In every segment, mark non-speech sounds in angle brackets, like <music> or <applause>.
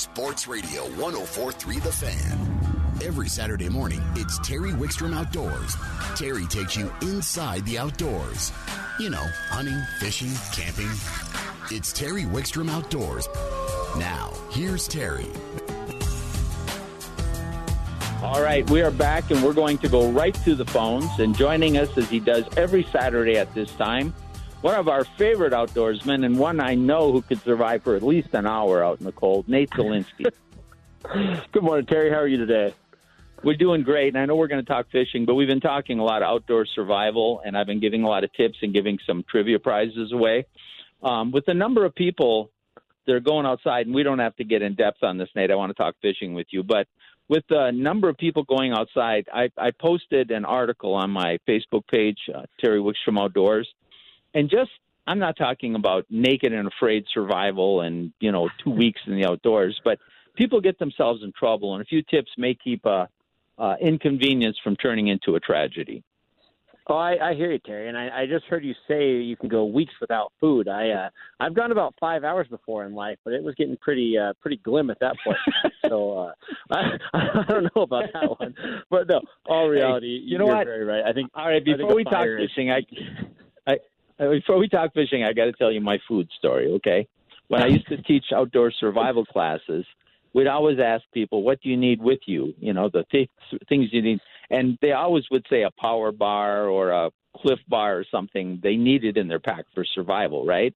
Sports Radio 1043 The Fan. Every Saturday morning, it's Terry Wickstrom Outdoors. Terry takes you inside the outdoors. You know, hunting, fishing, camping. It's Terry Wickstrom Outdoors. Now, here's Terry. All right, we are back and we're going to go right to the phones. And joining us, as he does every Saturday at this time, one of our favorite outdoorsmen and one I know who could survive for at least an hour out in the cold, Nate Zelinsky. <laughs> Good morning, Terry. How are you today? We're doing great, and I know we're going to talk fishing, but we've been talking a lot of outdoor survival, and I've been giving a lot of tips and giving some trivia prizes away. Um, with the number of people that are going outside, and we don't have to get in depth on this, Nate. I want to talk fishing with you, but with the number of people going outside, I, I posted an article on my Facebook page, uh, Terry Wickstrom Outdoors, and just I'm not talking about naked and afraid survival and you know two <laughs> weeks in the outdoors, but people get themselves in trouble, and a few tips may keep a uh, inconvenience from turning into a tragedy. Oh, I, I hear you, Terry, and I, I just heard you say you can go weeks without food. I uh, I've gone about five hours before in life, but it was getting pretty uh, pretty glim at that point. <laughs> so uh, <laughs> I, I don't know about that one, but no, all reality, hey, you know you're what? Very right. I think. All right, before we talk is... fishing, I, I Uh, before we talk fishing, I got to tell you my food story. Okay, when I used to teach outdoor survival classes, we'd always ask people, "What do you need with you?" You know, the th- things you need, and they always would say a power bar or a Clif bar or something they needed in their pack for survival, right?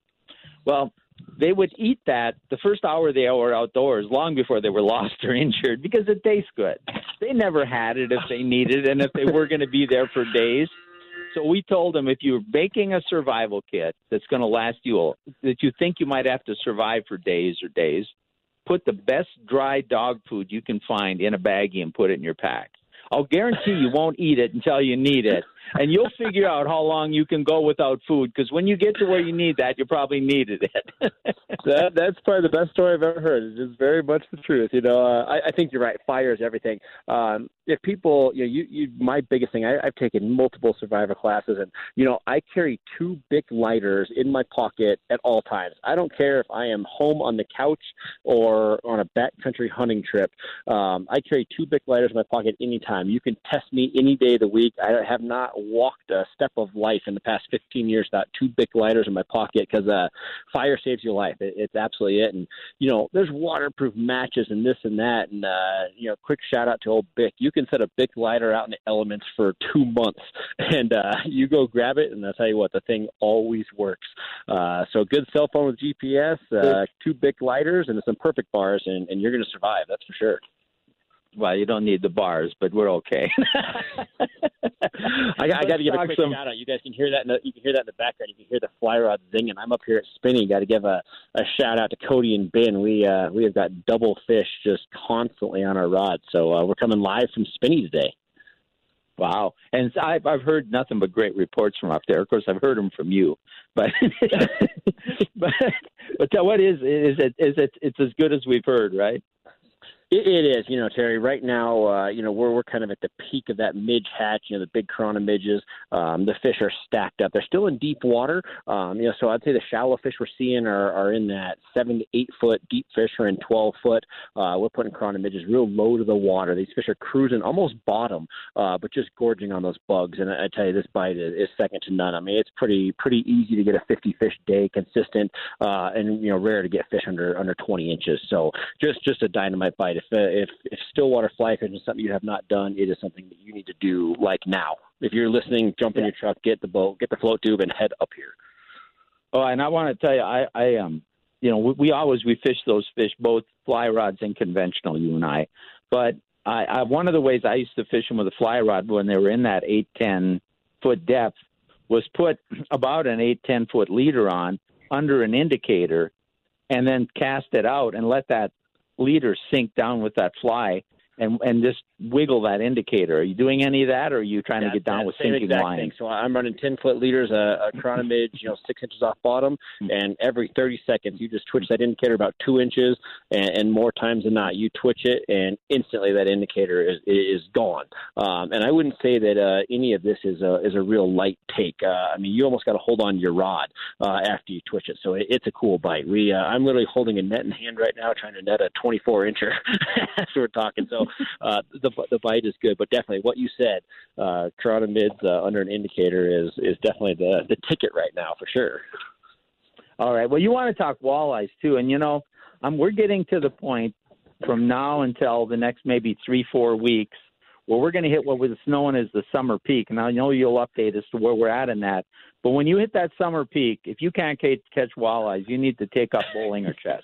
Well, they would eat that the first hour they were outdoors, long before they were <laughs> lost or injured, because it tastes good. They never had it if they needed, and if they were going to be there for days. So we told them if you're baking a survival kit that's going to last you, all, that you think you might have to survive for days or days, put the best dry dog food you can find in a baggie and put it in your pack. I'll guarantee you won't eat it until you need it, and you'll figure out how long you can go without food. Because when you get to where you need that, you probably needed it. <laughs> that that's probably the best story I've ever heard. It is very much the truth. You know, uh, I, I think you're right. Fire is everything. Um, if people, you know, you, you my biggest thing. I, I've taken multiple survivor classes, and you know, I carry two big lighters in my pocket at all times. I don't care if I am home on the couch or on a backcountry hunting trip. Um, I carry two big lighters in my pocket anytime. You can test me any day of the week. I have not walked a step of life in the past 15 years without two big lighters in my pocket because uh, fire saves your life. It, it's absolutely it. And you know, there's waterproof matches and this and that. And uh, you know, quick shout out to old Bic. You can set a big lighter out in the elements for two months, <laughs> and uh, you go grab it, and I'll tell you what, the thing always works. Uh, so good cell phone with GPS, uh, two big lighters, and some perfect bars, and, and you're going to survive. That's for sure. Well, you don't need the bars, but we're okay. I, <laughs> <laughs> I got to give a quick some... shout out. You guys can hear that. In the, you can hear that in the background. You can hear the fly rod zinging. I'm up here at Spinney. Got to give a, a shout out to Cody and Ben. We uh, we have got double fish just constantly on our rod. So uh, we're coming live from Spinney today. Wow, and I've I've heard nothing but great reports from up there. Of course, I've heard them from you, but <laughs> but but what is is it is it it's as good as we've heard, right? It, it is, you know, Terry. Right now, uh, you know, we're we're kind of at the peak of that midge hatch. You know, the big chironomids. Um, the fish are stacked up. They're still in deep water. Um, you know, so I'd say the shallow fish we're seeing are, are in that seven to eight foot. Deep fish are in twelve foot. Uh, we're putting chironomids real low to the water. These fish are cruising almost bottom, uh, but just gorging on those bugs. And I, I tell you, this bite is, is second to none. I mean, it's pretty pretty easy to get a 50 fish day consistent, uh, and you know, rare to get fish under under 20 inches. So just just a dynamite bite. If if uh, if if stillwater fly fishing is something you have not done, it is something that you need to do like now. If you're listening, jump in your truck, get the boat, get the float tube, and head up here. Oh, and I want to tell you, I I um, you know, we, we always we fish those fish both fly rods and conventional, you and I. But I, I one of the ways I used to fish them with a fly rod when they were in that eight ten foot depth was put about an eight ten foot leader on under an indicator and then cast it out and let that leader sink down with that fly and and just wiggle that indicator. Are you doing any of that, or are you trying to get down with sinking line? Thing. So I'm running 10 foot leaders, a, a chironomid, you know, six inches off bottom, and every 30 seconds you just twitch that indicator about two inches, and, and more times than not you twitch it, and instantly that indicator is is gone. Um, and I wouldn't say that uh, any of this is a is a real light take. Uh, I mean, you almost got to hold on to your rod uh, after you twitch it. So it, it's a cool bite. We uh, I'm literally holding a net in hand right now, trying to net a 24 incher <laughs> as we're talking. So uh, the the bite is good, but definitely what you said, uh, mids uh, under an indicator is is definitely the the ticket right now for sure. All right. Well, you want to talk walleyes too, and you know, um, we're getting to the point from now until the next maybe three four weeks where we're going to hit what was known as the summer peak. And I know you'll update as to where we're at in that. But when you hit that summer peak, if you can't catch walleyes, you need to take up bowling or chess.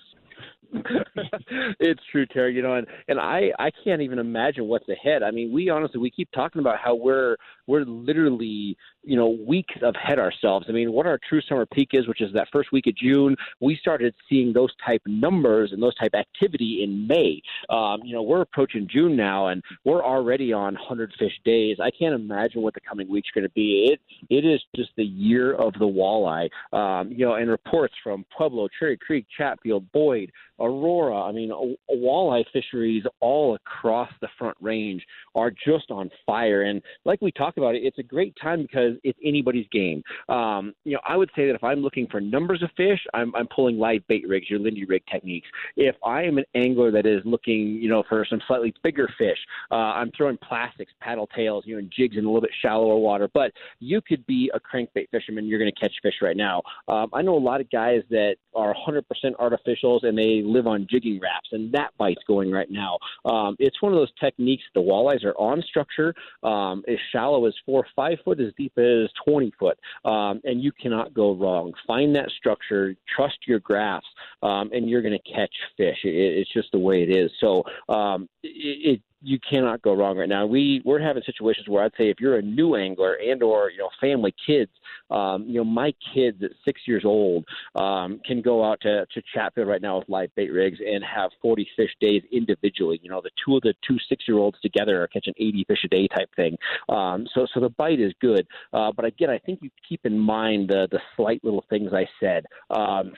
<laughs> it's true, Terry. You know, and and I I can't even imagine what's ahead. I mean, we honestly we keep talking about how we're we're literally you know weeks ahead ourselves. I mean, what our true summer peak is, which is that first week of June, we started seeing those type numbers and those type activity in May. Um, you know, we're approaching June now, and we're already on hundred fish days. I can't imagine what the coming weeks are going to be. It it is just the year of the walleye. Um, you know, and reports from Pueblo, Cherry Creek, Chatfield, Boyd, Aurora. I mean, walleye fisheries all across the Front Range are just on fire. And like we talked about, it, it's a great time because it's anybody's game. Um, you know, I would say that if I'm looking for numbers of fish, I'm, I'm pulling live bait rigs, your Lindy rig techniques. If I am an angler that is looking, you know, for some slightly bigger fish, uh, I'm throwing plastics, paddle tails, you know, and jigs in a little bit shallower water. But you could be a crankbait fisherman. You're going to catch fish right now. Um, I know a lot of guys that are 100% artificials and they live on Jigging Raps, and that bite's going right now. Um, it's one of those techniques. The walleyes are on structure, um, as shallow as four, five foot, as deep as 20 foot, um, and you cannot go wrong. Find that structure, trust your graphs, um, and you're going to catch fish. It, it's just the way it is. So um, it, it you cannot go wrong right now. We we're having situations where I'd say if you're a new angler and or you know family kids, um, you know my kids at six years old um, can go out to to Chatfield right now with live bait rigs and have 40 fish days individually. You know the two of the two six year olds together are catching 80 fish a day type thing. Um, so so the bite is good, uh, but again I think you keep in mind the the slight little things I said. Um,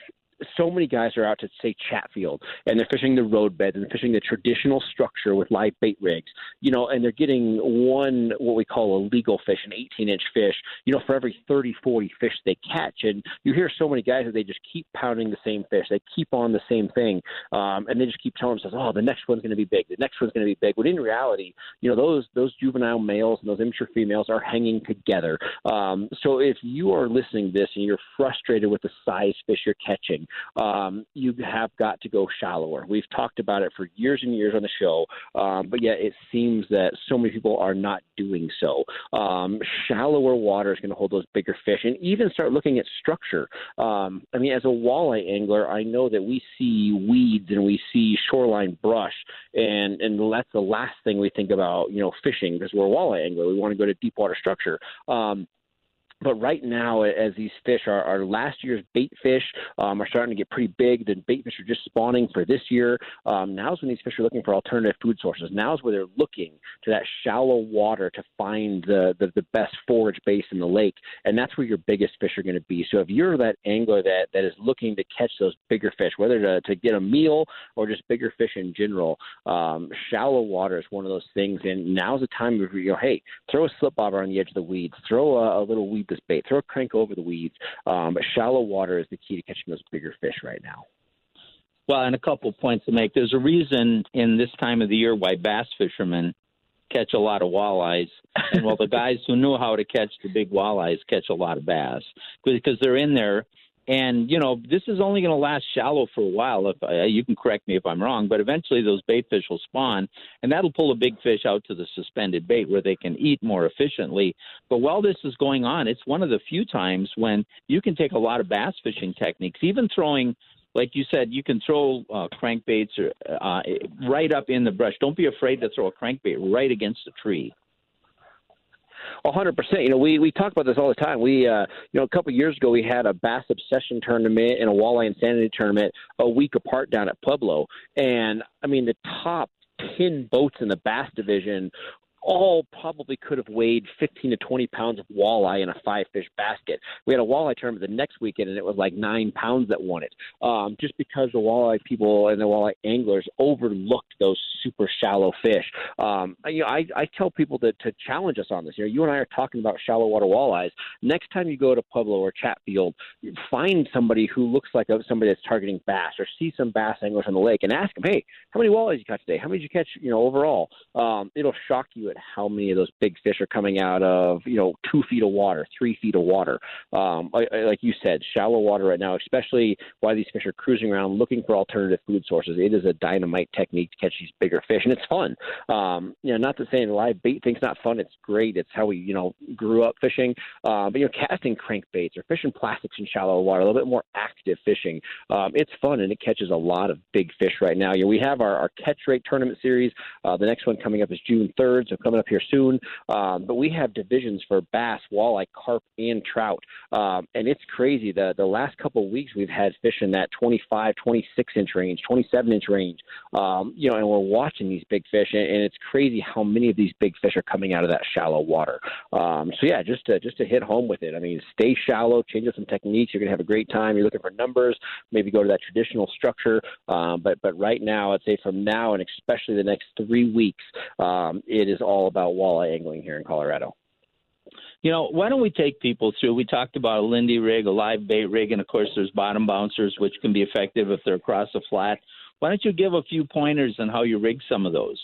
so many guys are out to say Chatfield and they're fishing the road beds and fishing the traditional structure with live bait rigs, you know, and they're getting one what we call a legal fish, an 18 inch fish, you know, for every 30, 40 fish they catch. And you hear so many guys that they just keep pounding the same fish, they keep on the same thing, um, and they just keep telling themselves, oh, the next one's going to be big, the next one's going to be big. But in reality, you know, those those juvenile males and those immature females are hanging together. Um, so if you are listening to this and you're frustrated with the size fish you're catching, um, you have got to go shallower. We've talked about it for years and years on the show, um, but yet it seems that so many people are not doing so. Um, shallower water is going to hold those bigger fish, and even start looking at structure. Um, I mean, as a walleye angler, I know that we see weeds and we see shoreline brush, and and that's the last thing we think about, you know, fishing because we're a walleye angler. We want to go to deep water structure. Um, but right now, as these fish are, are last year's bait fish um, are starting to get pretty big, the bait fish are just spawning for this year. Um, now's when these fish are looking for alternative food sources. Now's where they're looking to that shallow water to find the, the, the best forage base in the lake, and that's where your biggest fish are going to be. So if you're that angler that, that is looking to catch those bigger fish, whether to, to get a meal or just bigger fish in general, um, shallow water is one of those things. And now's the time where you go, hey, throw a slip bobber on the edge of the weeds, throw a, a little weed this bait. Throw a crank over the weeds. Um, but shallow water is the key to catching those bigger fish right now. Well, and a couple of points to make. There's a reason in this time of the year why bass fishermen catch a lot of walleyes, and well, the <laughs> guys who know how to catch the big walleyes catch a lot of bass because they're in there and you know, this is only going to last shallow for a while. If uh, you can correct me if I'm wrong, but eventually those bait fish will spawn, and that'll pull a big fish out to the suspended bait where they can eat more efficiently. But while this is going on, it's one of the few times when you can take a lot of bass fishing techniques, even throwing. Like you said, you can throw uh, crankbaits or, uh, right up in the brush. Don't be afraid to throw a crankbait right against a tree hundred percent. You know, we we talk about this all the time. We, uh, you know, a couple years ago, we had a bass obsession tournament and a walleye insanity tournament a week apart down at Pueblo, and I mean, the top 10 boats in the bass division all probably could have weighed 15 to 20 pounds of walleye in a five fish basket. We had a walleye tournament the next weekend, and it was like nine pounds that won it. Um, just because the walleye people and the walleye anglers overlooked those super shallow fish. Um, you know, I, I tell people to, to challenge us on this. You know, you and I are talking about shallow water walleyes. Next time you go to Pueblo or Chatfield, find somebody who looks like somebody that's targeting bass, or see some bass anglers on the lake, and ask them, "Hey, how many walleyes you caught today? How many did you catch? You know, overall?" Um, it'll shock you how many of those big fish are coming out of you know two feet of water, three feet of water. Um, I, I, like you said, shallow water right now, especially while these fish are cruising around looking for alternative food sources. It is a dynamite technique to catch these bigger fish, and it's fun. Um, you know, not to say live bait thing's not fun. It's great. It's how we you know grew up fishing. Uh, but you know, casting crankbaits or fishing plastics in shallow water, a little bit more active fishing. Um, it's fun and it catches a lot of big fish right now. You know, we have our, our catch rate tournament series. Uh, the next one coming up is June 3rd, so coming up here soon. Um, but we have divisions for bass, walleye, carp, and trout, um, and it's crazy. The the last couple of weeks we've had fish in that 25, 26 inch range, 27 inch range. Um, you know, and we're watching these big fish, and, and it's crazy how many of these big fish are coming out of that shallow water. Um, so yeah, just to just to hit home with it. I mean, stay shallow, change up some techniques. You're gonna have a great time. You're looking for numbers, maybe go to that traditional structure. Um, but but right now, I'd say from now and especially the next three weeks, um, it is all about walleye angling here in Colorado. You know, why don't we take people through? We talked about a Lindy rig, a live bait rig, and of course, there's bottom bouncers, which can be effective if they're across a flat. Why don't you give a few pointers on how you rig some of those?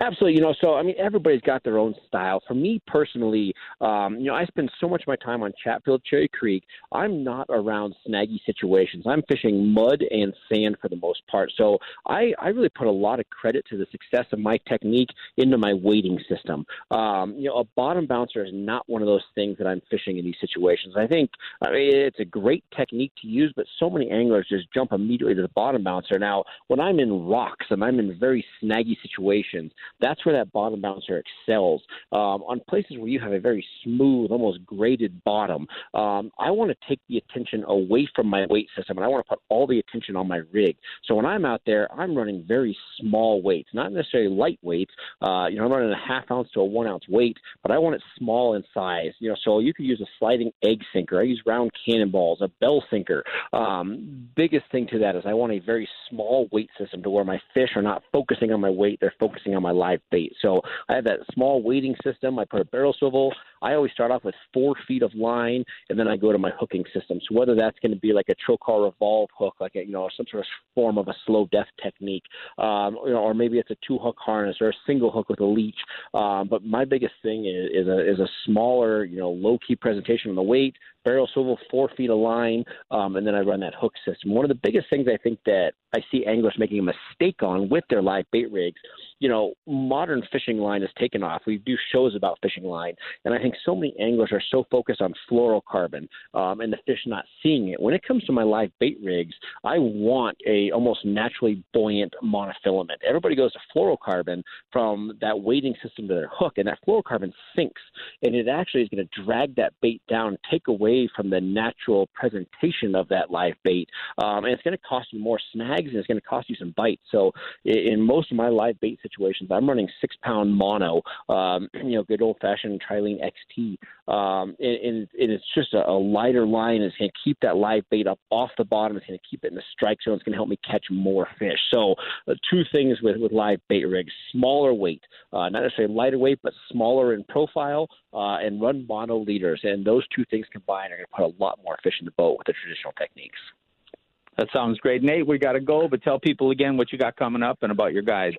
Absolutely. You know, so I mean, everybody's got their own style. For me personally, um, you know, I spend so much of my time on Chatfield Cherry Creek. I'm not around snaggy situations. I'm fishing mud and sand for the most part. So I, I really put a lot of credit to the success of my technique into my weighting system. Um, you know, a bottom bouncer is not one of those things that I'm fishing in these situations. I think I mean, it's a great technique to use, but so many anglers just jump immediately to the bottom bouncer. Now, when I'm in rocks and I'm in very snaggy situations that's where that bottom bouncer excels. Um, on places where you have a very smooth, almost graded bottom, um, I want to take the attention away from my weight system and I want to put all the attention on my rig. So when I'm out there, I'm running very small weights, not necessarily light weights. Uh, you know, I'm running a half ounce to a one ounce weight, but I want it small in size. You know, so you could use a sliding egg sinker. I use round cannonballs, a bell sinker. Um, biggest thing to that is I want a very small weight system to where my fish are not focusing on my weight; they're focusing on my live bait. So I have that small weighting system. I put a barrel swivel. I always start off with four feet of line, and then I go to my hooking system. So whether that's going to be like a Trokar revolve hook, like a, you know some sort of form of a slow death technique, um, you know, or maybe it's a two hook harness or a single hook with a leech. Um, but my biggest thing is, is a is a smaller, you know, low key presentation on the weight, barrel swivel, four feet of line, um, and then I run that hook system. One of the biggest things I think that I see anglers making a mistake on with their live bait rigs, you know, modern fishing line has taken off. We do shows about fishing line, and I think so many anglers are so focused on fluorocarbon um, and the fish not seeing it. When it comes to my live bait rigs, I want a almost naturally buoyant monofilament. Everybody goes to fluorocarbon from that weighting system to their hook, and that fluorocarbon sinks, and it actually is going to drag that bait down, take away from the natural presentation of that live bait, um, and it's going to cost you more snags, and it's going to cost you some bites. So in most of my live bait situations, I'm running six pound mono, um, <clears throat> you know, good old fashioned Trilene XT. Um, and, and, and, it's just a, a lighter line. It's going to keep that live bait up off the bottom. It's going to keep it in the strike zone. It's going to help me catch more fish. So, uh, two things with, with live bait rigs smaller weight, uh, not necessarily lighter weight, but smaller in profile, uh, and run mono leaders. And those two things combined are going to put a lot more fish in the boat with the traditional techniques. That sounds great. Nate, we got to go, but tell people again what you got coming up and about your guides.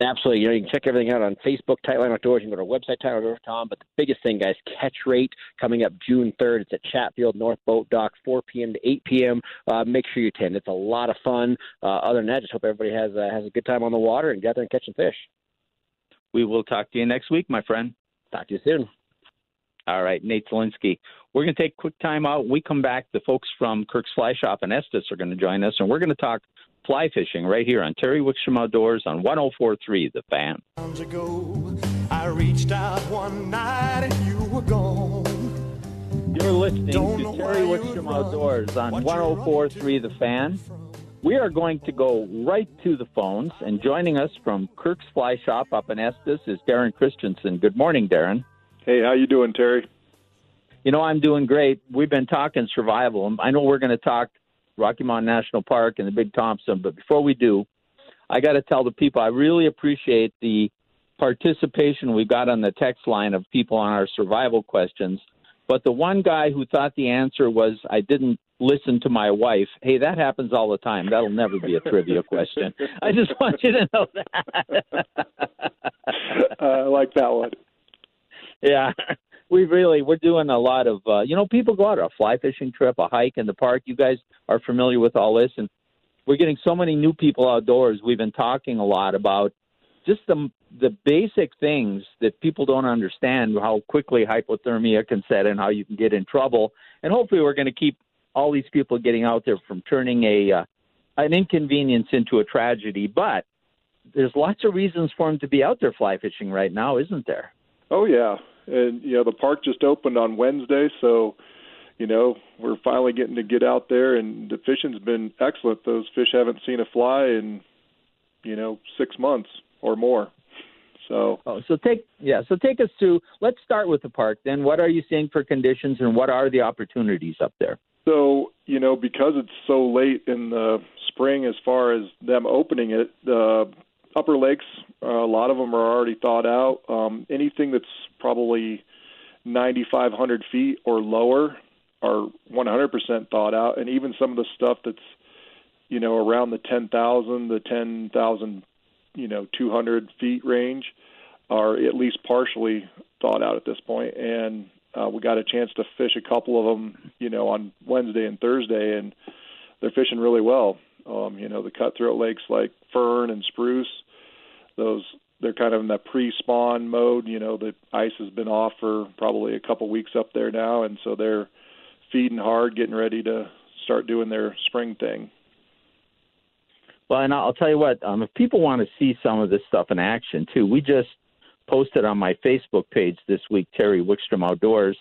Absolutely. You know, you can check everything out on Facebook, Tightline Outdoors. You can go to our website, tightlineoutdoors.com. But the biggest thing, guys, catch rate coming up June 3rd. It's at Chatfield North Boat Dock, 4 p.m. to 8 p.m. Uh, make sure you attend. It's a lot of fun. Uh, other than that, just hope everybody has uh, has a good time on the water and get out there and catch some fish. We will talk to you next week, my friend. Talk to you soon. All right, Nate Zelinsky. We're going to take a quick time out. We come back. The folks from Kirk's Fly Shop and Estes are going to join us, and we're going to talk fly fishing right here on Terry Wickstrom Outdoors on 1043 The Fan. Ago, I reached out one night and you were gone. You're listening Don't to Terry Wickstrom Outdoors on 1043 The Fan. We are going to go right to the phones, and joining us from Kirk's Fly Shop up in Estes is Darren Christensen. Good morning, Darren. Hey, how you doing, Terry? You know, I'm doing great. We've been talking survival. I know we're going to talk Rocky Mountain National Park and the Big Thompson, but before we do, I got to tell the people I really appreciate the participation we got on the text line of people on our survival questions. But the one guy who thought the answer was I didn't listen to my wife. Hey, that happens all the time. That'll never be a trivia <laughs> question. I just want you to know that. uh, <laughs> I like that one. Yeah. We really we're doing a lot of uh, you know people go out a fly fishing trip, a hike in the park. You guys are familiar with all this, and we're getting so many new people outdoors. We've been talking a lot about just the the basic things that people don't understand how quickly hypothermia can set in, how you can get in trouble, and hopefully we're going to keep all these people getting out there from turning a uh, an inconvenience into a tragedy. But there's lots of reasons for them to be out there fly fishing right now, isn't there? Oh yeah, and you know the park just opened on Wednesday, so you know we're finally getting to get out there, and the fishing's been excellent. Those fish haven't seen a fly in you know six months or more. So, oh, so take yeah, so take us to. Let's start with the park. Then, what are you seeing for conditions, and what are the opportunities up there? So, you know, because it's so late in the spring as far as them opening it, the upper lakes, uh, a lot of them are already thawed out. Um, anything that's probably 9,500 feet or lower are 100% thawed out, and even some of the stuff that's you know around the 10,000, the 10,000, you know 200 feet range are at least partially thawed out at this point. point, and uh, we got a chance to fish a couple of them, you know, on Wednesday and Thursday, and they're fishing really well. Um, you know, the cutthroat lakes like Fern and Spruce, those they're kind of in that pre-spawn mode. You know, the ice has been off for probably a couple weeks up there now, and so they're feeding hard, getting ready to start doing their spring thing. Well, and I'll tell you what, um, if people want to see some of this stuff in action too, we just posted on my Facebook page this week, Terry Wickstrom Outdoors,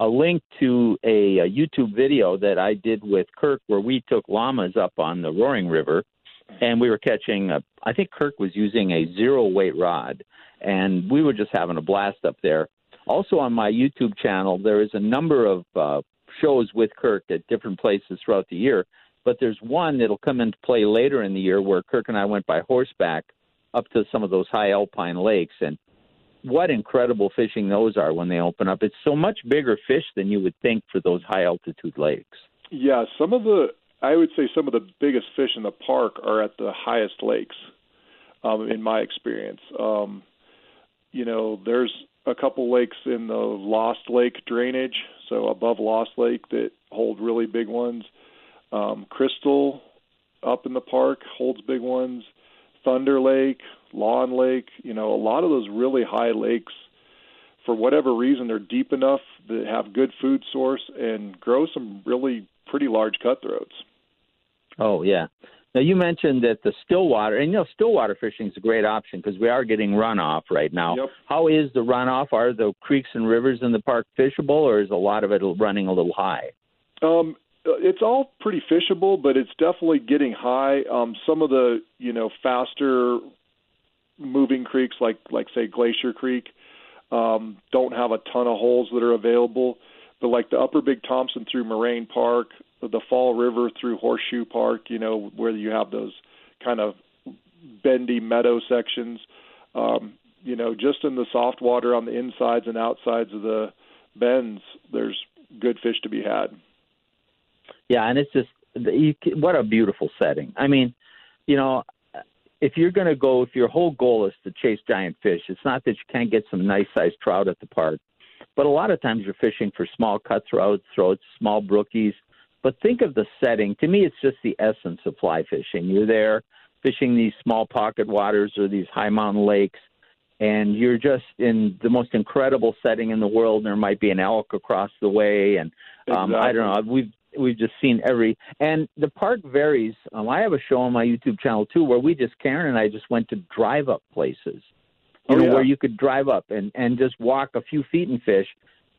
a link to a, a, YouTube video that I did with Kirk where we took llamas up on the Roaring River and we were catching, a, I think Kirk was using a zero weight rod and we were just having a blast up there. Also on my YouTube channel, there is a number of uh, shows with Kirk at different places throughout the year, but there's one that'll come into play later in the year where Kirk and I went by horseback up to some of those high alpine lakes and what incredible fishing those are when they open up. It's so much bigger fish than you would think for those high altitude lakes. Yeah, some of the I would say some of the biggest fish in the park are at the highest lakes. Um, in my experience, um, you know, there's a couple lakes in the Lost Lake drainage, so above Lost Lake that hold really big ones. Um, Crystal up in the park holds big ones. Thunder Lake, Lawn Lake, you know, a lot of those really high lakes, for whatever reason, they're deep enough that have good food source and grow some really pretty large cutthroats. Oh yeah. Now you mentioned that the stillwater, and you know, stillwater fishing is a great option because we are getting runoff right now. Yep. How is the runoff? Are the creeks and rivers in the park fishable, or is a lot of it running a little high? Um, it's all pretty fishable, but it's definitely getting high. Um, some of the you know faster moving creeks, like like say Glacier Creek, um, don't have a ton of holes that are available. But like the Upper Big Thompson through Moraine Park, the Fall River through Horseshoe Park, you know where you have those kind of bendy meadow sections. Um, you know, just in the soft water on the insides and outsides of the bends, there's good fish to be had. Yeah, and it's just you, what a beautiful setting. I mean, you know, if you're going to go, if your whole goal is to chase giant fish, it's not that you can't get some nice sized trout at the park, but a lot of times you're fishing for small cutthroats, throats, small brookies. But think of the setting. To me, it's just the essence of fly fishing. You're there fishing these small pocket waters or these high mountain lakes, and you're just in the most incredible setting in the world. There might be an elk across the way, and um, exactly. I don't know. We've we've just seen every and the park varies. Um, I have a show on my YouTube channel too where we just Karen and I just went to drive up places. You Oh, know, yeah. where you could drive up and and just walk a few feet and fish.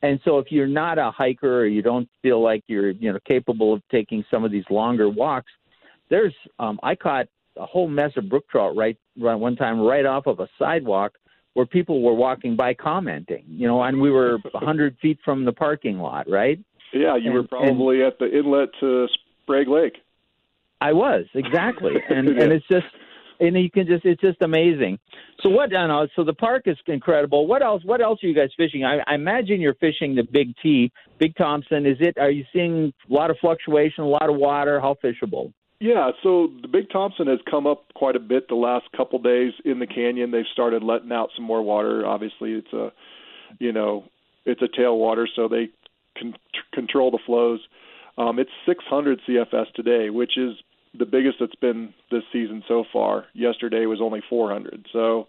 And so if you're not a hiker or you don't feel like you're, you know, capable of taking some of these longer walks, there's um, I caught a whole mess of brook trout right, right one time right off of a sidewalk where people were walking by commenting, you know, and we were <laughs> a hundred feet from the parking lot, right? Yeah, you And- were probably at the inlet to Sprague Lake. I was exactly, <laughs> and and it's just, and you can just, it's just amazing. So what? I know. So the park is incredible. What else? What else are you guys fishing? I, I imagine you're fishing the Big T, Big Thompson. Is it? Are you seeing a lot of fluctuation, a lot of water? How fishable? Yeah, so the Big Thompson has come up quite a bit the last couple days in the canyon. They've started letting out some more water. Obviously, it's a, you know, it's a tailwater, so they can control the flows. Um, it's 600 CFS today, which is the biggest it's been this season so far. Yesterday was only 400. So,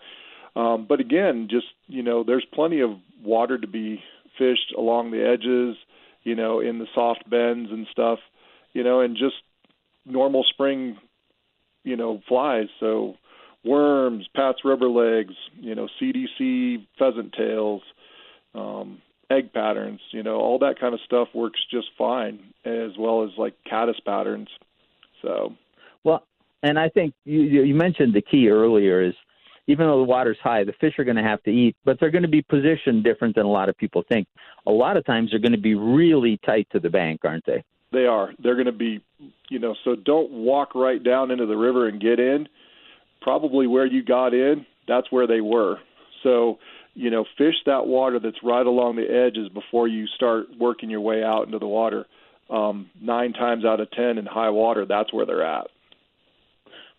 um, but again, just you know, there's plenty of water to be fished along the edges, you know, in the soft bends and stuff, you know, and just normal spring, you know, flies. So worms, Pat's rubber legs, you know, CDC pheasant tails, um, egg patterns, you know, all that kind of stuff works just fine, as well as like caddis patterns. So Well, and I think you you you mentioned the key earlier is even though the water's high, the fish are going to have to eat, but they're going to be positioned different than a lot of people think. A lot of times they're going to be really tight to the bank, aren't they? They are. They're going to be, you know, so don't walk right down into the river and get in. Probably where you got in, that's where they were. So, you know, fish that water that's right along the edges before you start working your way out into the water. Um, nine times out of ten in high water, that's where they're at.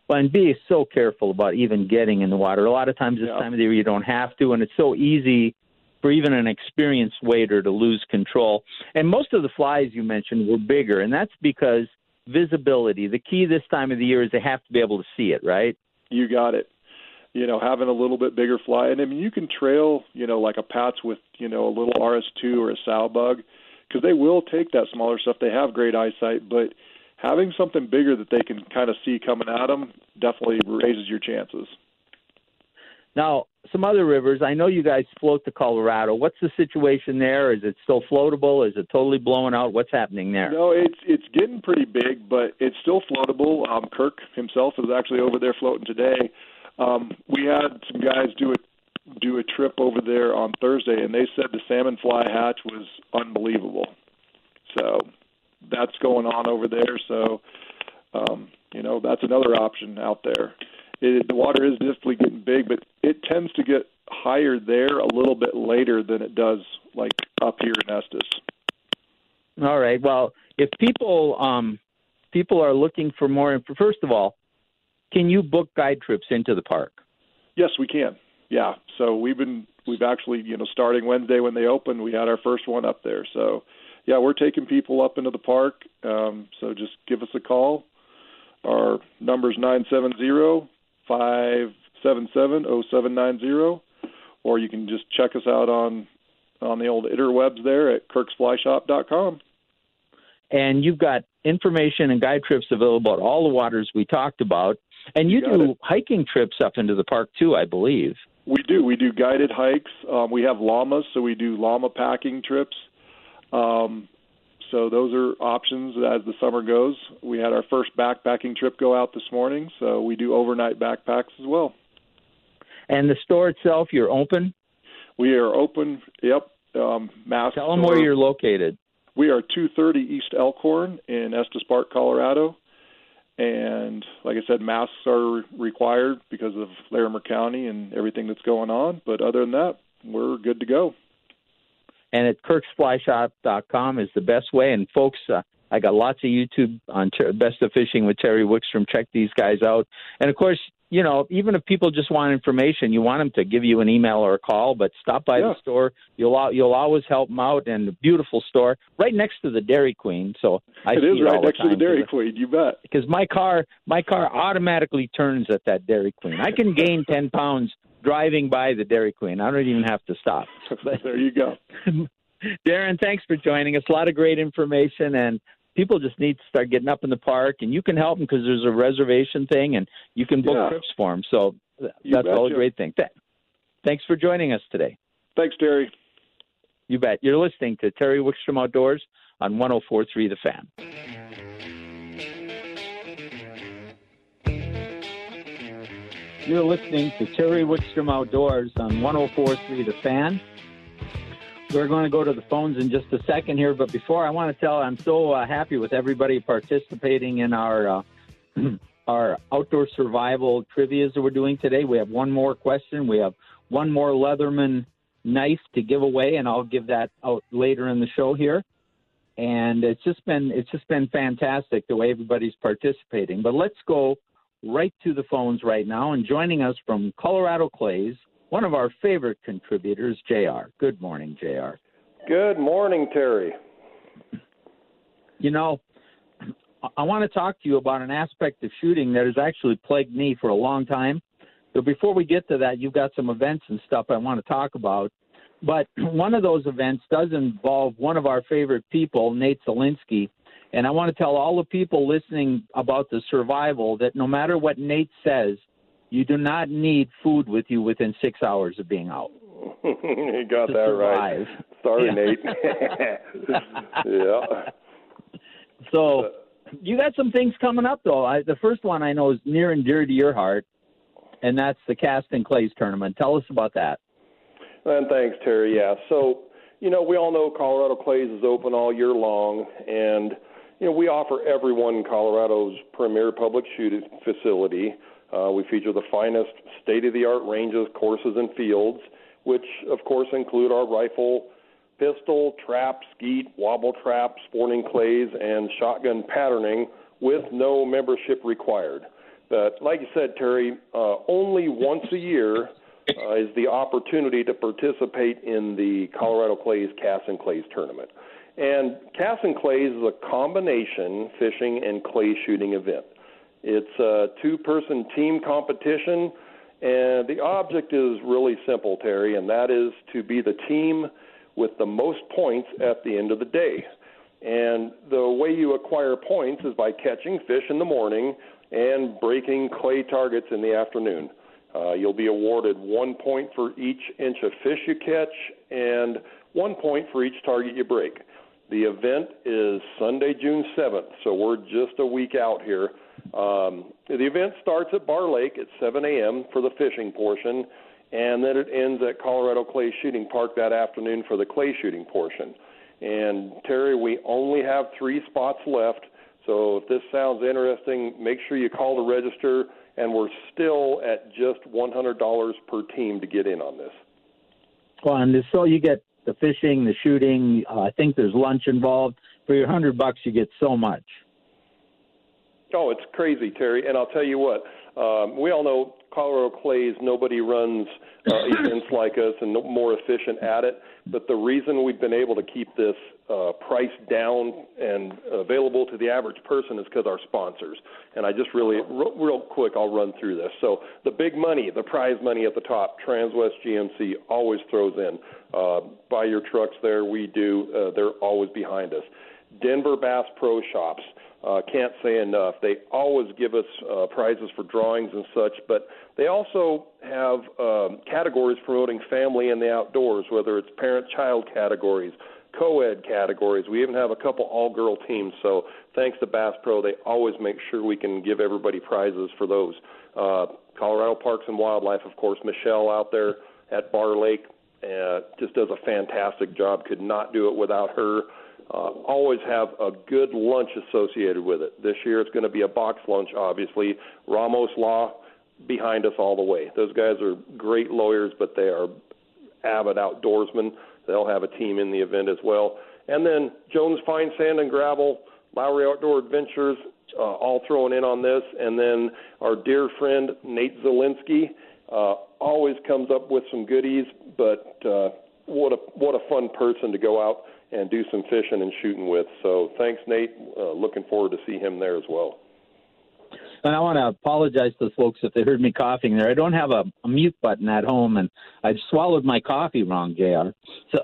Well, and be so careful about even getting in the water. A lot of times this Yeah. time of the year you don't have to, and it's so easy for even an experienced wader to lose control. And most of the flies you mentioned were bigger, and that's because visibility. The key this time of the year is they have to be able to see it, right? You got it. You know, having a little bit bigger fly, and I mean, you can trail, you know, like a Pats with, you know, a little RS2 or a sow bug, because they will take that smaller stuff. They have great eyesight, but having something bigger that they can kind of see coming at them definitely raises your chances. Now, some other rivers. I know you guys float to Colorado. What's the situation there? Is it still floatable? Is it totally blowing out? What's happening there? No, it's it's getting pretty big, but it's still floatable. Um, Kirk himself is actually over there floating today. Um, we had some guys do a do a trip over there on Thursday, and they said the salmon fly hatch was unbelievable. So that's going on over there. So um, you know that's another option out there. It, the water is definitely getting big, but it tends to get higher there a little bit later than it does like up here in Estes. All right. Well, if people um, people are looking for more, first of all, can you book guide trips into the park? Yes, we can. Yeah. So we've been we've actually you know starting Wednesday when they open, we had our first one up there. So yeah, we're taking people up into the park. Um, so just give us a call. Our number's nine seven zero five seven seven zero seven nine zero, or you can just check us out on on the old interwebs there at kirksflyshop.com. And you've got information and guide trips available at all the waters we talked about. And you, You do hiking trips up into the park too, I believe. We do. We do guided hikes. Um, we have llamas, so we do llama packing trips. Um, so those are options as the summer goes. We had our first backpacking trip go out this morning, so we do overnight backpacks as well. And the store itself, you're open. We are open. Yep. Um, mass. Tell them where you're located. We are 230 East Elkhorn in Estes Park, Colorado. And like I said, masks are required because of Larimer County and everything that's going on. But other than that, we're good to go. and at kirksflyshop.com is the best way. And folks, uh, I got lots of YouTube on ter- Best of Fishing with Terry Wickstrom. Check these guys out. And of course, you know, even if people just want information, you want them to give you an email or a call, but stop by Yeah. the store. You'll you'll always help them out. And a beautiful store right next to the Dairy Queen. So I it see is it right next the to the Dairy Queen. You bet. because my car my car automatically turns at that Dairy Queen. I can gain <laughs> ten pounds driving by the Dairy Queen. I don't even have to stop. But- <laughs> there you go. <laughs> Darren, thanks for joining us. A lot of great information, and people just need to start getting up in the park, and you can help them because there's a reservation thing, and you can book yeah. trips for them. So that's all a great thing. Th- thanks for joining us today. Thanks, Terry. You bet. You're listening to Terry Wickstrom Outdoors on 104.3 The Fan. You're listening to Terry Wickstrom Outdoors on 104.3 The Fan. We're going to go to the phones in just a second here, but before I want to tell, I'm so uh, happy with everybody participating in our uh, <clears throat> our outdoor survival trivia that we're doing today. We have one more question. We have one more Leatherman knife to give away, and I'll give that out later in the show here. And it's just been it's just been fantastic the way everybody's participating. But let's go right to the phones right now. And joining us from Colorado Clays, one of our favorite contributors, JR. Good morning, JR. Good morning, Terry. You know, I want to talk to you about an aspect of shooting that has actually plagued me for a long time. So before we get to that, you've got some events and stuff I want to talk about. But <clears throat> one of those events does involve one of our favorite people, Nate Zelinsky, and I want to tell all the people listening about the survival that no matter what Nate says, you do not need food with you within six hours of being out. <laughs> you got that survive. right. Sorry, Nate. <laughs> yeah. So you got some things coming up though. I, the first one I know is near and dear to your heart, and that's the Cast and Clays tournament. Tell us about that. And thanks, Terry. Yeah. So you know, we all know Colorado Clays is open all year long, and you know, we offer everyone Colorado's premier public shooting facility. Uh, we feature the finest state of the art ranges, courses, and fields, which, of course, include our rifle, pistol, trap, skeet, wobble trap, sporting clays, and shotgun patterning with no membership required. But like you said, Terry, uh, only once a year uh, is the opportunity to participate in the Colorado Clays Cast and Clays tournament. And Cast and Clays is a combination fishing and clay shooting event. It's a two person team competition, and the object is really simple, Terry, and that is to be the team with the most points at the end of the day. And the way you acquire points is by catching fish in the morning and breaking clay targets in the afternoon. Uh, you'll be awarded one point for each inch of fish you catch and one point for each target you break. The event is Sunday, June 7th, so we're just a week out here. Um, the event starts at Barr Lake at 7 a.m. for the fishing portion, and then it ends at Colorado Clay Shooting Park that afternoon for the clay shooting portion. And Terry, we only have three spots left, so if this sounds interesting, make sure you call to register. And we're still at just $100 per team to get in on this. Well, and so you get the fishing, the shooting. Uh, I think there's lunch involved. For your hundred bucks, you get so much. Oh, it's crazy, Terry. And I'll tell you what. Um, we all know Colorado Clays. Nobody runs uh, <coughs> events like us and more efficient at it. But the reason we've been able to keep this uh, price down and available to the average person is because our sponsors. And I just really, real, real quick, I'll run through this. So the big money, the prize money at the top, Transwest GMC always throws in. Uh, buy your trucks there, we do. Uh, they're always behind us. Denver Bass Pro Shops. Uh, can't say enough. They always give us uh, prizes for drawings and such, but they also have um, categories promoting family and the outdoors, whether it's parent-child categories, co-ed categories. We even have a couple all-girl teams. So thanks to Bass Pro, they always make sure we can give everybody prizes for those. Uh, Colorado Parks and Wildlife, of course, Michelle out there at Barr Lake uh, just does a fantastic job. Could not do it without her uh, always have a good lunch associated with it. This year it's going to be a box lunch, obviously. Ramos Law behind us all the way. Those guys are great lawyers, but they are avid outdoorsmen. They'll have a team in the event as well. And then Jones Fine Sand and Gravel, Lowry Outdoor Adventures, uh, all thrown in on this. And then our dear friend Nate Zelinsky uh, always comes up with some goodies. But uh, what a what a fun person to go out and do some fishing and shooting with. So thanks, Nate. Uh, looking forward to see him there as well. And I want to apologize to the folks if they heard me coughing there. I don't have a, a mute button at home, and I swallowed my coffee wrong, JR. So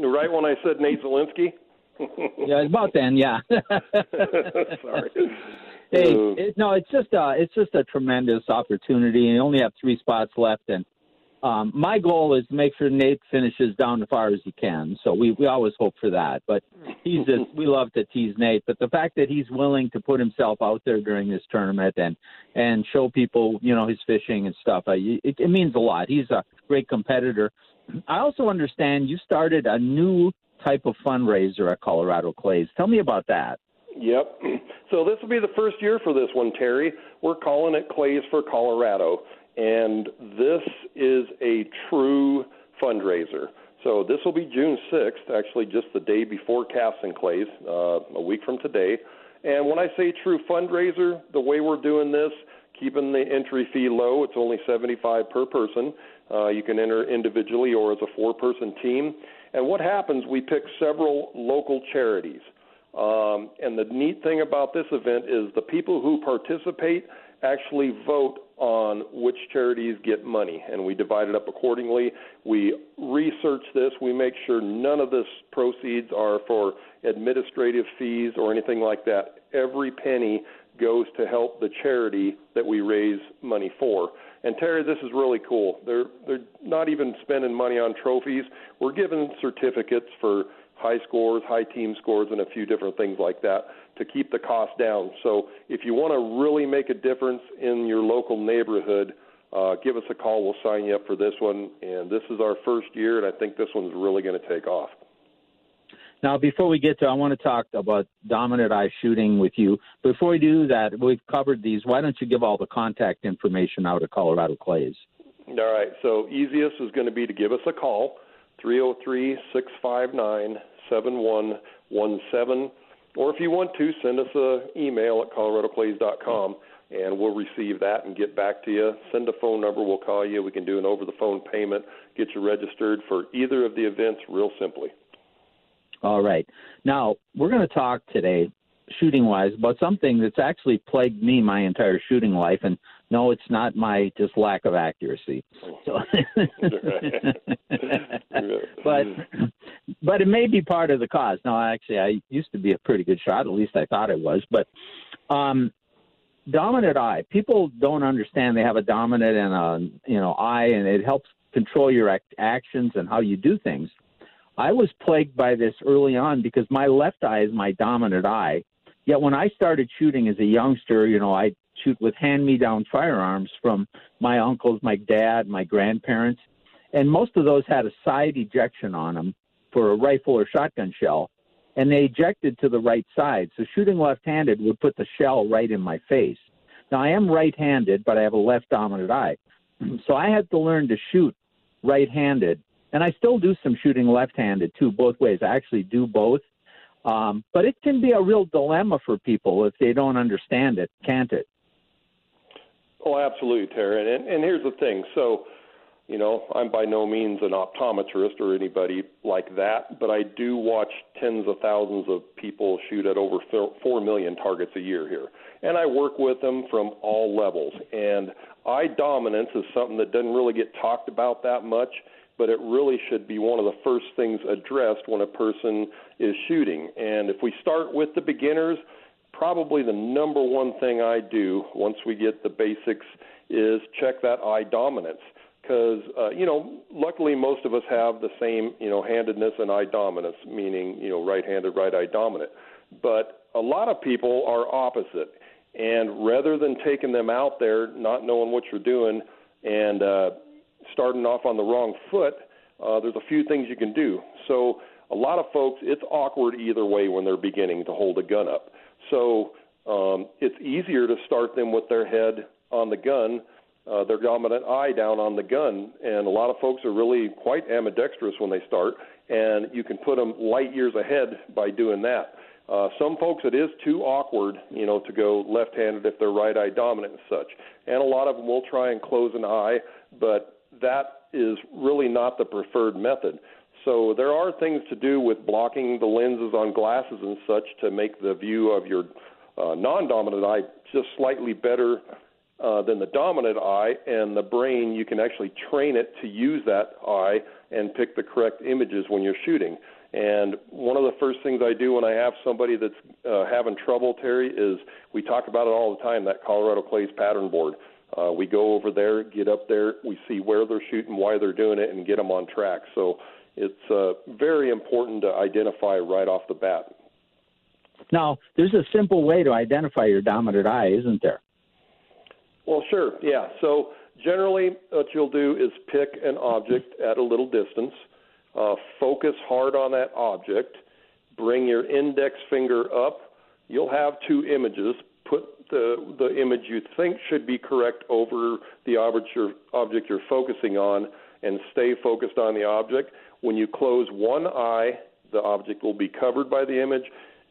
<laughs> right when I said Nate Zelinsky. <laughs> yeah, about then. Yeah. <laughs> Sorry. Hey, it, no, it's just a it's just a tremendous opportunity. You only have three spots left, and um, my goal is to make sure Nate finishes down as far as he can. So we, we always hope for that. But he's just <laughs> we love to tease Nate. But the fact that he's willing to put himself out there during this tournament and and show people you know his fishing and stuff, I, it, it means a lot. He's a great competitor. I also understand you started a new type of fundraiser at Colorado Clays. Tell me about that. Yep. <clears throat> So this will be the first year for this one, Terry. We're calling it Clays for Colorado, and this is a true fundraiser. So this will be June 6th, actually just the day before Casting Clays, uh, a week from today. And when I say true fundraiser, the way we're doing this, keeping the entry fee low, it's only 75 per person. Uh, you can enter individually or as a four-person team. And what happens? We pick several local charities. Um, and the neat thing about this event is the people who participate actually vote on which charities get money, and we divide it up accordingly. We research this. We make sure none of this proceeds are for administrative fees or anything like that. Every penny goes to help the charity that we raise money for. And Terry, this is really cool. They're they're not even spending money on trophies. We're giving certificates for high scores, high team scores, and a few different things like that to keep the cost down. So if you want to really make a difference in your local neighborhood, uh, give us a call. We'll sign you up for this one. And this is our first year, and I think this one's really going to take off. Now, before we get to, I want to talk about dominant eye shooting with you. Before we do that, we've covered these. Why don't you give all the contact information out of Colorado Clays? All right. So easiest is going to be to give us a call, 303 659 7117. Or if you want to, send us an email at coloradoclays.com and we'll receive that and get back to you. Send a phone number, we'll call you. We can do an over the phone payment, get you registered for either of the events real simply. All right. Now, we're going to talk today, shooting wise, about something that's actually plagued me my entire shooting life. And no, it's not my just lack of accuracy. So, <laughs> but but it may be part of the cause. No, actually, I used to be a pretty good shot. At least I thought I was. But um, dominant eye. People don't understand they have a dominant and a you know eye, and it helps control your act- actions and how you do things. I was plagued by this early on because my left eye is my dominant eye. Yet when I started shooting as a youngster, you know, I shoot with hand-me-down firearms from my uncles, my dad, my grandparents, and most of those had a side ejection on them for a rifle or shotgun shell, and they ejected to the right side. So shooting left-handed would put the shell right in my face. Now I am right-handed, but I have a left dominant eye, <clears throat> so I had to learn to shoot right-handed and I still do some shooting left-handed too, both ways. I actually do both, um, but it can be a real dilemma for people if they don't understand it, can't it? Oh, absolutely, Terry. And, and here's the thing. So, you know, I'm by no means an optometrist or anybody like that, but I do watch tens of thousands of people shoot at over 4 million targets a year here. And I work with them from all levels. And eye dominance is something that doesn't really get talked about that much but it really should be one of the first things addressed when a person is shooting. And if we start with the beginners, probably the number one thing I do once we get the basics is check that eye dominance. Because, uh, you know, luckily most of us have the same, you know, handedness and eye dominance, meaning, you know, right handed, right eye dominant. But a lot of people are opposite. And rather than taking them out there, not knowing what you're doing, and uh, starting off on the wrong foot, uh, there's a few things you can do. So a lot of folks, it's awkward either way when they're beginning to hold a gun up. So um, it's easier to start them with their head on the gun, uh, their dominant eye down on the gun, and a lot of folks are really quite ambidextrous when they start, and you can put them light years ahead by doing that. Uh, some folks, it is too awkward, you know, to go left-handed if they're right eye dominant and such. And a lot of them will try and close an eye, but that is really not the preferred method. So there are things to do with blocking the lenses on glasses and such to make the view of your uh, non-dominant eye just slightly better uh, than the dominant eye, and the brain you can actually train it to use that eye and pick the correct images when you're shooting. And one of the first things I do when I have somebody that's uh, having trouble, Terry, is we talk about it all the time that Colorado Clays pattern board. Uh, we go over there, get up there, we see where they're shooting, why they're doing it, and get them on track. So it's uh, very important to identify right off the bat. Now, there's a simple way to identify your dominant eye, isn't there? Well, sure, yeah. So generally, what you'll do is pick an object at a little distance, uh, focus hard on that object, bring your index finger up. You'll have two images. Put the the image you think should be correct over the object you're, object you're focusing on, and stay focused on the object. When you close one eye, the object will be covered by the image,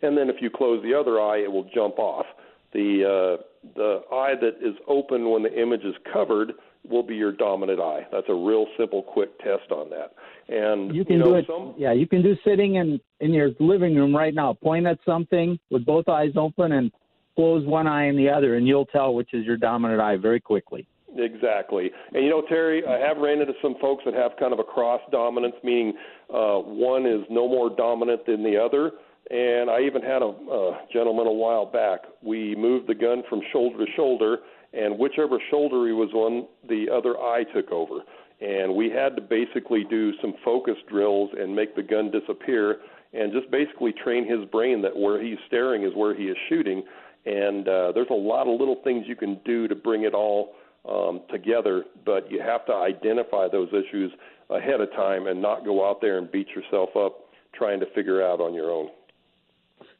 and then if you close the other eye, it will jump off. The uh, the eye that is open when the image is covered will be your dominant eye. That's a real simple, quick test on that. And you can you know, do it. Some, yeah, you can do sitting in in your living room right now. Point at something with both eyes open and close one eye and the other, and you'll tell which is your dominant eye very quickly. Exactly. And you know, Terry, I have ran into some folks that have kind of a cross dominance, meaning uh, one is no more dominant than the other. And I even had a, a gentleman a while back. We moved the gun from shoulder to shoulder, and whichever shoulder he was on, the other eye took over. And we had to basically do some focus drills and make the gun disappear, and just basically train his brain that where he's staring is where he is shooting. And uh, there's a lot of little things you can do to bring it all um, together, but you have to identify those issues ahead of time and not go out there and beat yourself up trying to figure out on your own.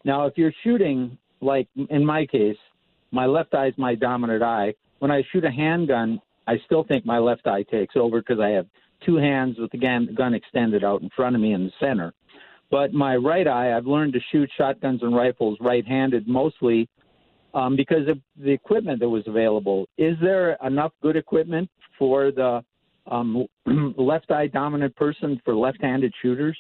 Now, if you're shooting, like in my case, my left eye is my dominant eye. When I shoot a handgun, I still think my left eye takes over because I have two hands with the gun, extended out in front of me in the center. But my right eye, I've learned to shoot shotguns and rifles right-handed mostly um, because of the equipment that was available. Is there enough good equipment for the um, <clears throat> left eye dominant person for left-handed shooters?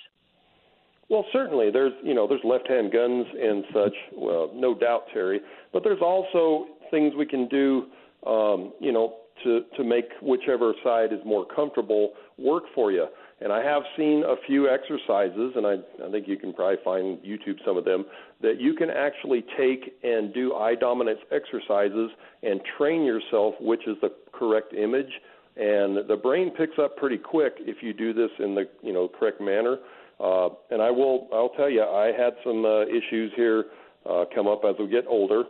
Well, certainly there's you know there's left-hand guns and such. Well, no doubt, Terry. But there's also things we can do, um, you know, to to make whichever side is more comfortable work for you. And I have seen a few exercises, and I, I think you can probably find YouTube some of them, that you can actually take and do eye dominance exercises and train yourself which is the correct image. And the brain picks up pretty quick if you do this in the you know correct manner. Uh, and I will I'll tell you I had some uh, issues here uh, come up as we get older.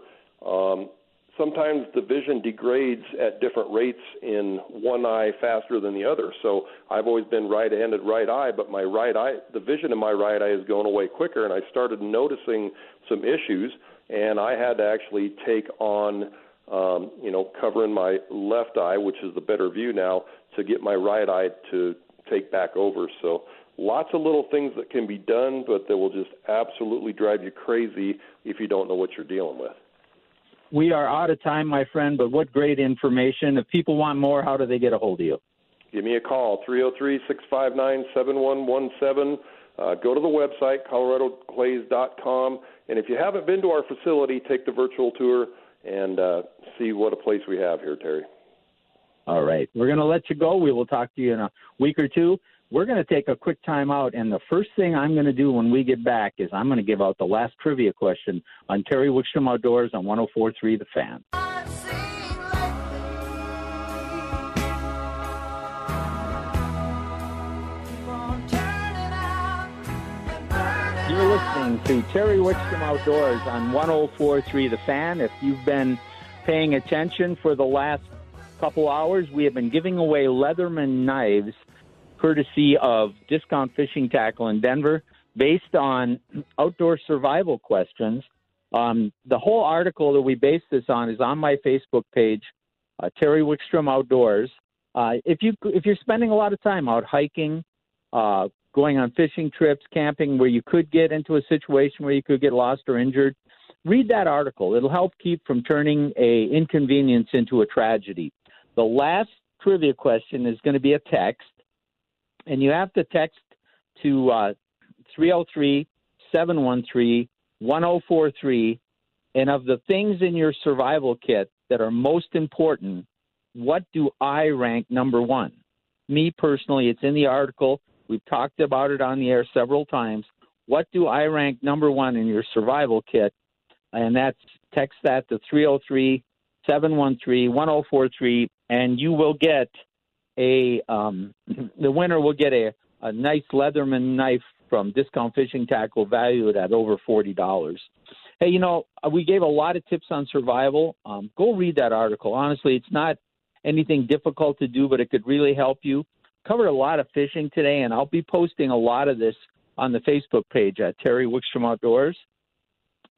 Um, sometimes the vision degrades at different rates in one eye faster than the other. So I've always been right-handed right eye, but my right eye, the vision in my right eye is going away quicker, and I started noticing some issues, and I had to actually take on, um, you know, covering my left eye, which is the better view now, to get my right eye to take back over. So lots of little things that can be done, but that will just absolutely drive you crazy if you don't know what you're dealing with we are out of time, my friend, but what great information. If people want more, how do they get a hold of you? Give me a call, 303 659 7117. Uh, go to the website, coloradoclays.com. And if you haven't been to our facility, take the virtual tour and uh, see what a place we have here, Terry. All right. We're going to let you go. We will talk to you in a week or two. We're going to take a quick time out, and the first thing I'm going to do when we get back is I'm going to give out the last trivia question on Terry Wickstrom Outdoors on 104.3 The Fan. You're listening to Terry Wickstrom Outdoors on 104.3 The Fan. If you've been paying attention for the last couple hours, we have been giving away Leatherman knives – courtesy of Discount Fishing Tackle in Denver, based on outdoor survival questions. Um, the whole article that we base this on is on my Facebook page, uh, Terry Wickstrom Outdoors. Uh, if you if you're spending a lot of time out hiking, uh, going on fishing trips, camping, where you could get into a situation where you could get lost or injured, read that article. It'll help keep from turning a inconvenience into a tragedy. The last trivia question is going to be a text and you have to text to uh, 303 713 1043. And of the things in your survival kit that are most important, what do I rank number one? Me personally, it's in the article. We've talked about it on the air several times. What do I rank number one in your survival kit? And that's text that to 303 713-1043 and you will get a um, <clears throat> the winner will get a, a nice Leatherman knife from Discount Fishing Tackle valued at over forty dollars. Hey, you know, we gave a lot of tips on survival. Um, go read that article. Honestly, it's not anything difficult to do, but it could really help you. Covered a lot of fishing today, and I'll be posting a lot of this on the Facebook page at Terry Wickstrom Outdoors.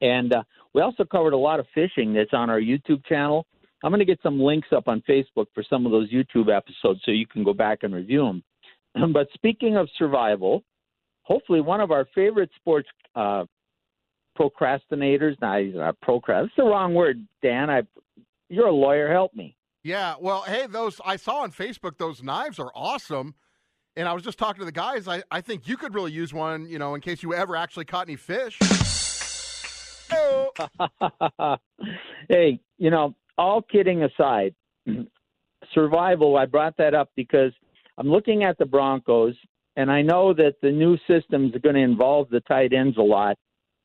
And uh, we also covered a lot of fishing that's on our YouTube channel. I'm going to get some links up on Facebook for some of those YouTube episodes so you can go back and review them. <clears throat> but speaking of survival, hopefully one of our favorite sports uh, procrastinators, not nah, procrast. That's the wrong word, Dan. I, you're a lawyer. Help me. Yeah. Well, hey, those I saw on Facebook. Those knives are awesome. And I was just talking to the guys. I, I think you could really use one, you know, in case you ever actually caught any fish. <laughs> hey, you know, all kidding aside, <clears throat> survival, I brought that up because I'm looking at the Broncos, and I know that the new systems are going to involve the tight ends a lot.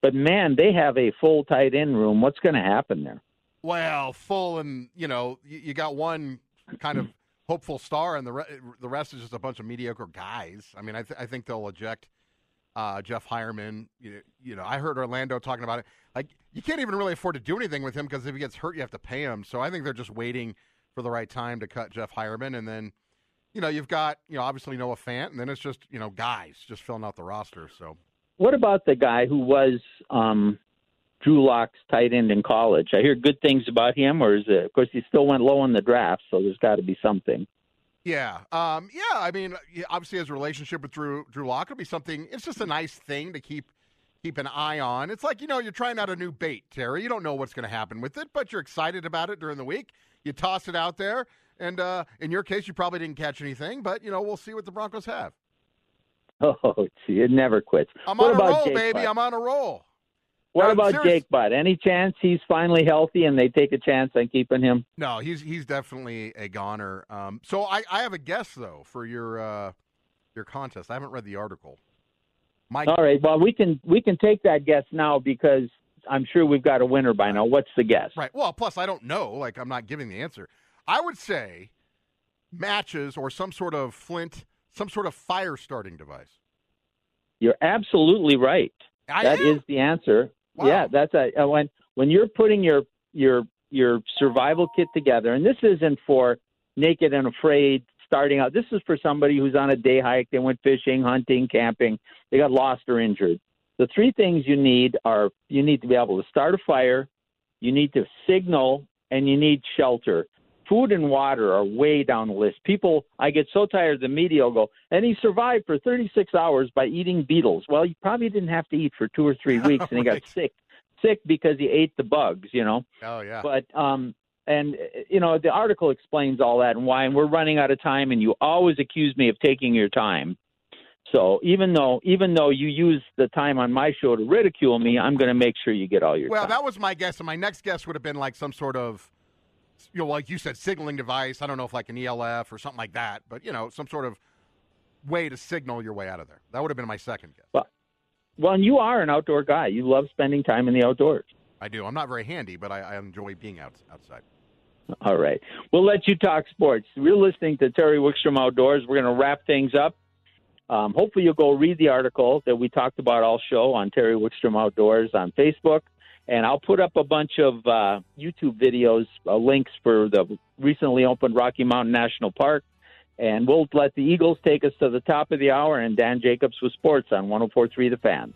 But man, they have a full tight end room. What's going to happen there? Well, full, and you know, you, got one kind of <clears throat> hopeful star, and the re- the rest is just a bunch of mediocre guys. I mean, I, th- I think they'll eject uh, Jeff Heuerman. You, you know, I heard Orlando talking about it. Like, you can't even really afford to do anything with him because if he gets hurt, you have to pay him. So I think they're just waiting for the right time to cut Jeff Heuerman, and then, you know, you've got you know obviously Noah Fant, and then it's just you know guys just filling out the roster. So, what about the guy who was um, Drew Lock's tight end in college? I hear good things about him, or is it? Of course, he still went low in the draft, so there's got to be something. Yeah, um, yeah. I mean, obviously, his relationship with Drew Drew Lock would be something. It's just a nice thing to keep keep an eye on. It's like you know, you're trying out a new bait, Terry. You don't know what's going to happen with it, but you're excited about it during the week. You toss it out there, and uh, in your case, you probably didn't catch anything, but you know, we'll see what the Broncos have. <laughs> Oh, see, it never quits. I'm what on a roll, Jake baby. Butt? I'm on a roll. What no, about serious. Jake Butt? Any chance he's finally healthy and they take a chance on keeping him? No, he's he's definitely a goner. Um, so I, I have a guess though for your uh, your contest. I haven't read the article. My All right. Well, we can we can take that guess now because I'm sure we've got a winner by now. What's the guess? Right. Well, plus I don't know. Like I'm not giving the answer. I would say matches or some sort of flint, some sort of fire starting device. You're absolutely right. I that am? is the answer. Wow. Yeah, that's a uh, when when you're putting your your your survival kit together, and this isn't for naked and afraid starting out. This is for somebody who's on a day hike. They went fishing, hunting, camping. They got lost or injured. The three things you need are you need to be able to start a fire, you need to signal, and you need shelter. Food and water are way down the list. People, I get so tired. The media will go, and he survived for 36 hours by eating beetles. Well, he probably didn't have to eat for two or three <laughs> weeks, and he got sick, sick because he ate the bugs. You know. Oh yeah. But um, and you know the article explains all that and why. And we're running out of time, and you always accuse me of taking your time. So even though even though you use the time on my show to ridicule me, I'm going to make sure you get all your. Well, time. that was my guess, and my next guess would have been like some sort of you know, like you said, signaling device. I don't know if like an ELF or something like that, but you know, some sort of way to signal your way out of there. That would have been my second guess. Well, well, and you are an outdoor guy. You love spending time in the outdoors. I do. I'm not very handy, but I, I enjoy being out, outside. All right. We'll let you talk sports. We're listening to Terry Wickstrom Outdoors. We're going to wrap things up. Um, hopefully, you'll go read the article that we talked about all show on Terry Wickstrom Outdoors on Facebook. And I'll put up a bunch of uh, YouTube videos, uh, links for the recently opened Rocky Mountain National Park. And we'll let the Eagles take us to the top of the hour and Dan Jacobs with sports on 1043 The Fan.